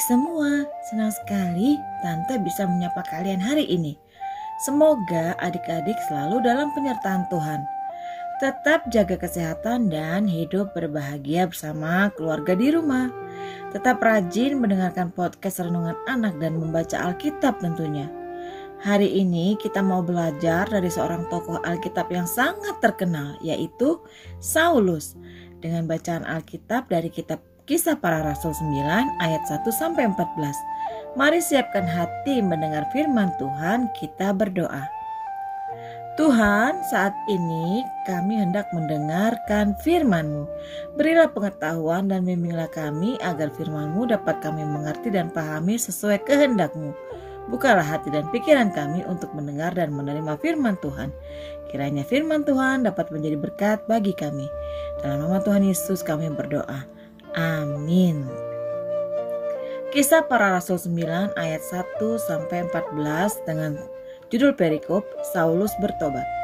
Adik-adik semua, senang sekali Tante bisa menyapa kalian hari ini. Semoga adik-adik selalu dalam penyertaan Tuhan. Tetap jaga kesehatan dan hidup berbahagia bersama keluarga di rumah. Tetap rajin mendengarkan podcast Renungan Anak dan membaca Alkitab tentunya. Hari ini kita mau belajar dari seorang tokoh Alkitab yang sangat terkenal yaitu Saulus dengan bacaan Alkitab dari kitab Kisah Para Rasul 9 ayat 1 sampai 14. Mari siapkan hati mendengar firman Tuhan, kita berdoa. Tuhan, saat ini kami hendak mendengarkan firman-Mu. Berilah pengetahuan dan bimbinglah kami agar firman-Mu dapat kami mengerti dan pahami sesuai kehendak-Mu. Bukalah hati dan pikiran kami untuk mendengar dan menerima firman Tuhan. Kiranya firman Tuhan dapat menjadi berkat bagi kami. Dalam nama Tuhan Yesus kami berdoa. Amin. Kisah para Rasul 9 ayat 1 sampai 14 dengan judul perikop Saulus bertobat.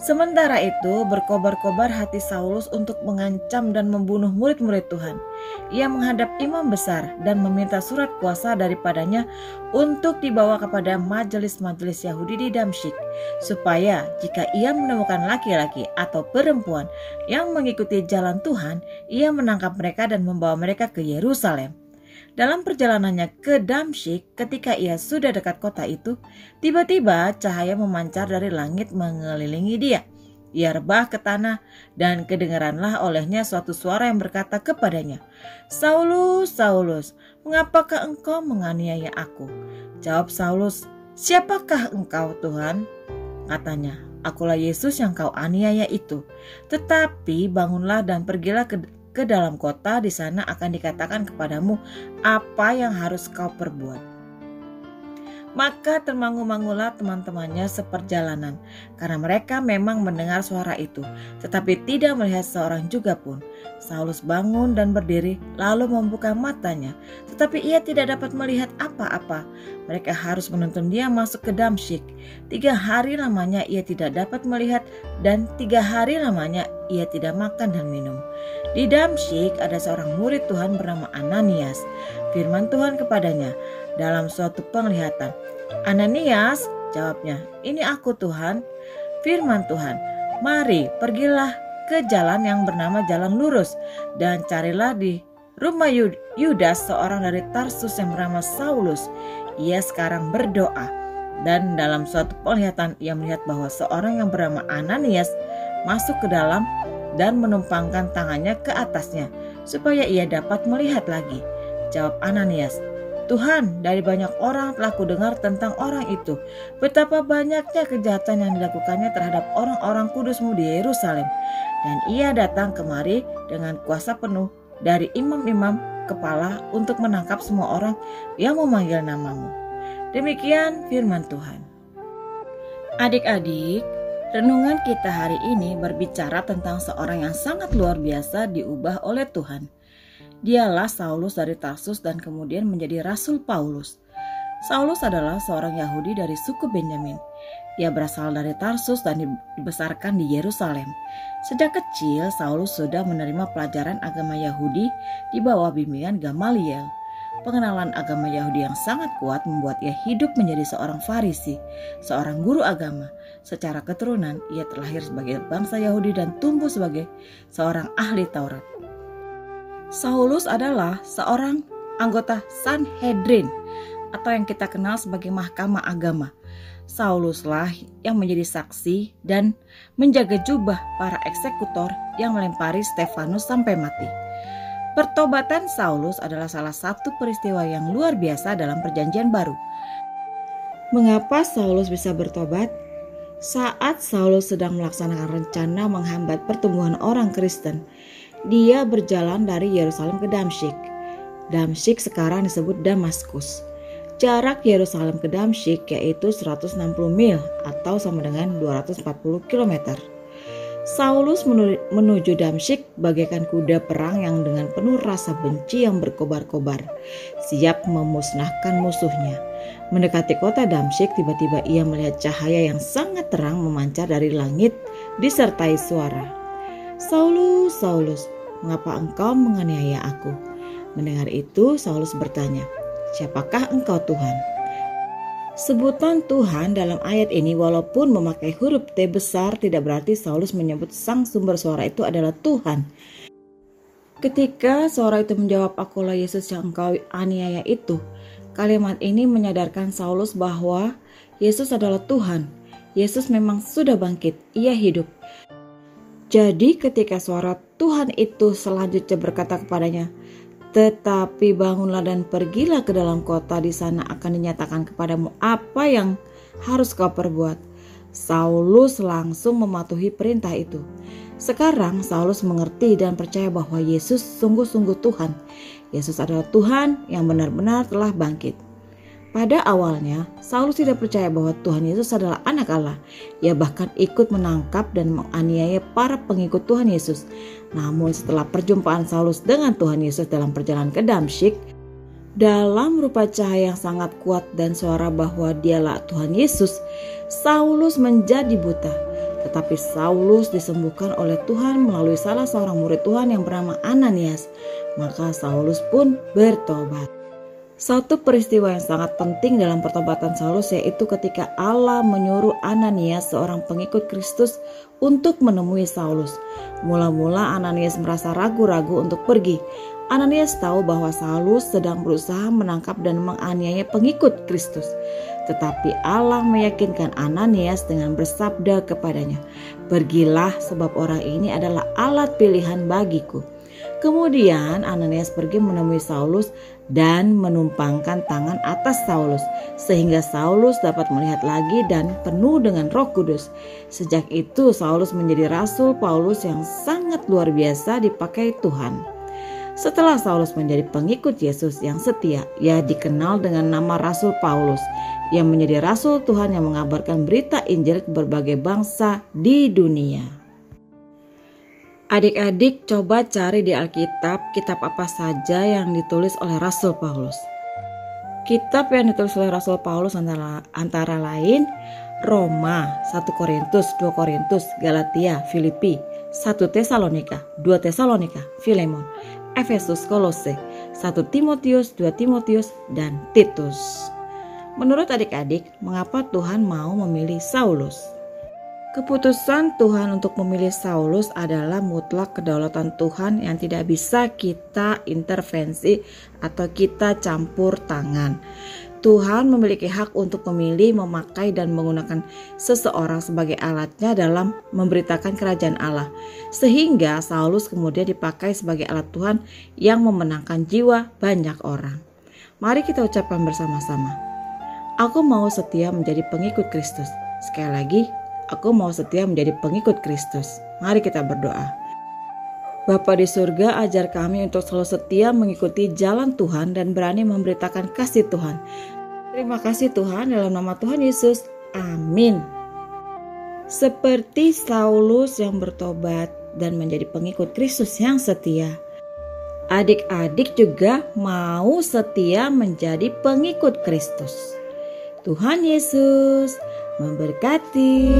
Sementara itu, berkobar-kobar hati Saulus untuk mengancam dan membunuh murid-murid Tuhan. Ia menghadap imam besar dan meminta surat kuasa daripadanya untuk dibawa kepada majelis-majelis Yahudi di Damsyik, supaya jika ia menemukan laki-laki atau perempuan yang mengikuti jalan Tuhan, ia menangkap mereka dan membawa mereka ke Yerusalem. Dalam perjalanannya ke Damsyik, ketika ia sudah dekat kota itu, tiba-tiba cahaya memancar dari langit mengelilingi dia. Ia rebah ke tanah dan kedengaranlah olehnya suatu suara yang berkata kepadanya, Saulus, Saulus, mengapakah engkau menganiaya aku? Jawab Saulus, siapakah engkau Tuhan? Katanya, akulah Yesus yang kau aniaya itu. Tetapi bangunlah dan pergilah ke ke dalam kota, di sana akan dikatakan kepadamu apa yang harus kau perbuat. Maka termangu-mangulah teman-temannya seperjalanan, karena mereka memang mendengar suara itu, tetapi tidak melihat seorang juga pun. Saulus bangun dan berdiri, lalu membuka matanya, tetapi ia tidak dapat melihat apa-apa. Mereka harus menuntun dia masuk ke Damsyik. Tiga hari lamanya ia tidak dapat melihat, dan tiga hari lamanya ia tidak makan dan minum. Di Damsyik ada seorang murid Tuhan bernama Ananias. Firman Tuhan kepadanya, dalam suatu penglihatan. Ananias, jawabnya, ini aku Tuhan. Firman Tuhan, mari pergilah ke jalan yang bernama jalan lurus dan carilah di rumah Yudas seorang dari Tarsus yang bernama Saulus. Ia sekarang berdoa dan dalam suatu penglihatan ia melihat bahwa seorang yang bernama Ananias masuk ke dalam dan menumpangkan tangannya ke atasnya supaya ia dapat melihat lagi. Jawab Ananias, Tuhan, dari banyak orang telah kudengar tentang orang itu. Betapa banyaknya kejahatan yang dilakukannya terhadap orang-orang kudusmu di Yerusalem. Dan ia datang kemari dengan kuasa penuh dari imam-imam kepala untuk menangkap semua orang yang memanggil namamu. Demikian firman Tuhan. Adik-adik, renungan kita hari ini berbicara tentang seorang yang sangat luar biasa diubah oleh Tuhan. Dialah Saulus dari Tarsus dan kemudian menjadi Rasul Paulus. Saulus adalah seorang Yahudi dari suku Benyamin. Ia berasal dari Tarsus dan dibesarkan di Yerusalem. Sejak kecil, Saulus sudah menerima pelajaran agama Yahudi di bawah bimbingan Gamaliel. Pengenalan agama Yahudi yang sangat kuat membuat ia hidup menjadi seorang Farisi, seorang guru agama. Secara keturunan, ia terlahir sebagai bangsa Yahudi dan tumbuh sebagai seorang ahli Taurat. Saulus adalah seorang anggota Sanhedrin atau yang kita kenal sebagai mahkamah agama. Sauluslah yang menjadi saksi dan menjaga jubah para eksekutor yang melempari Stefanus sampai mati. Pertobatan Saulus adalah salah satu peristiwa yang luar biasa dalam perjanjian baru. Mengapa Saulus bisa bertobat? Saat Saulus sedang melaksanakan rencana menghambat pertumbuhan orang Kristen, dia berjalan dari Yerusalem ke Damsyik. Damsyik sekarang disebut Damaskus. Jarak Yerusalem ke Damsyik yaitu 160 mil atau sama dengan 240 km. Saulus menuju Damsyik bagaikan kuda perang yang dengan penuh rasa benci yang berkobar-kobar, siap memusnahkan musuhnya. Mendekati kota Damsyik, tiba-tiba ia melihat cahaya yang sangat terang memancar dari langit disertai suara. Saulus, Saulus, mengapa engkau menganiaya aku? Mendengar itu, Saulus bertanya, "Siapakah engkau, Tuhan?" Sebutan Tuhan dalam ayat ini walaupun memakai huruf T besar tidak berarti Saulus menyebut sang sumber suara itu adalah Tuhan. Ketika suara itu menjawab akulah Yesus yang engkau aniaya itu, kalimat ini menyadarkan Saulus bahwa Yesus adalah Tuhan. Yesus memang sudah bangkit, ia hidup. Jadi ketika suara Tuhan itu selanjutnya berkata kepadanya, tetapi bangunlah dan pergilah ke dalam kota di sana akan dinyatakan kepadamu apa yang harus kau perbuat. Saulus langsung mematuhi perintah itu. Sekarang Saulus mengerti dan percaya bahwa Yesus sungguh-sungguh Tuhan. Yesus adalah Tuhan yang benar-benar telah bangkit. Pada awalnya, Saulus tidak percaya bahwa Tuhan Yesus adalah anak Allah. Ia bahkan ikut menangkap dan menganiaya para pengikut Tuhan Yesus. Namun setelah perjumpaan Saulus dengan Tuhan Yesus dalam perjalanan ke Damsyik, dalam rupa cahaya yang sangat kuat dan suara bahwa dialah Tuhan Yesus, Saulus menjadi buta. Tetapi Saulus disembuhkan oleh Tuhan melalui salah seorang murid Tuhan yang bernama Ananias. Maka Saulus pun bertobat. Satu peristiwa yang sangat penting dalam pertobatan Saulus yaitu ketika Allah menyuruh Ananias seorang pengikut Kristus untuk menemui Saulus. Mula-mula Ananias merasa ragu-ragu untuk pergi. Ananias tahu bahwa Saulus sedang berusaha menangkap dan menganiaya pengikut Kristus. Tetapi Allah meyakinkan Ananias dengan bersabda kepadanya, "Pergilah sebab orang ini adalah alat pilihan bagiku." Kemudian Ananias pergi menemui Saulus dan menumpangkan tangan atas Saulus sehingga Saulus dapat melihat lagi dan penuh dengan Roh Kudus. Sejak itu Saulus menjadi rasul Paulus yang sangat luar biasa dipakai Tuhan. Setelah Saulus menjadi pengikut Yesus yang setia, ia dikenal dengan nama Rasul Paulus yang menjadi rasul Tuhan yang mengabarkan berita Injil ke berbagai bangsa di dunia. Adik-adik coba cari di Alkitab kitab apa saja yang ditulis oleh Rasul Paulus. Kitab yang ditulis oleh Rasul Paulus antara, antara lain Roma, 1 Korintus, 2 Korintus, Galatia, Filipi, 1 Tesalonika, 2 Tesalonika, Filemon, Efesus, Kolose, 1 Timotius, 2 Timotius, dan Titus. Menurut adik-adik, mengapa Tuhan mau memilih Saulus? Keputusan Tuhan untuk memilih Saulus adalah mutlak kedaulatan Tuhan yang tidak bisa kita intervensi atau kita campur tangan. Tuhan memiliki hak untuk memilih, memakai, dan menggunakan seseorang sebagai alatnya dalam memberitakan kerajaan Allah. Sehingga Saulus kemudian dipakai sebagai alat Tuhan yang memenangkan jiwa banyak orang. Mari kita ucapkan bersama-sama. Aku mau setia menjadi pengikut Kristus. Sekali lagi, Aku mau setia menjadi pengikut Kristus. Mari kita berdoa. Bapa di surga, ajar kami untuk selalu setia mengikuti jalan Tuhan dan berani memberitakan kasih Tuhan. Terima kasih Tuhan dalam nama Tuhan Yesus. Amin. Seperti Saulus yang bertobat dan menjadi pengikut Kristus yang setia. Adik-adik juga mau setia menjadi pengikut Kristus. Tuhan Yesus memberkati.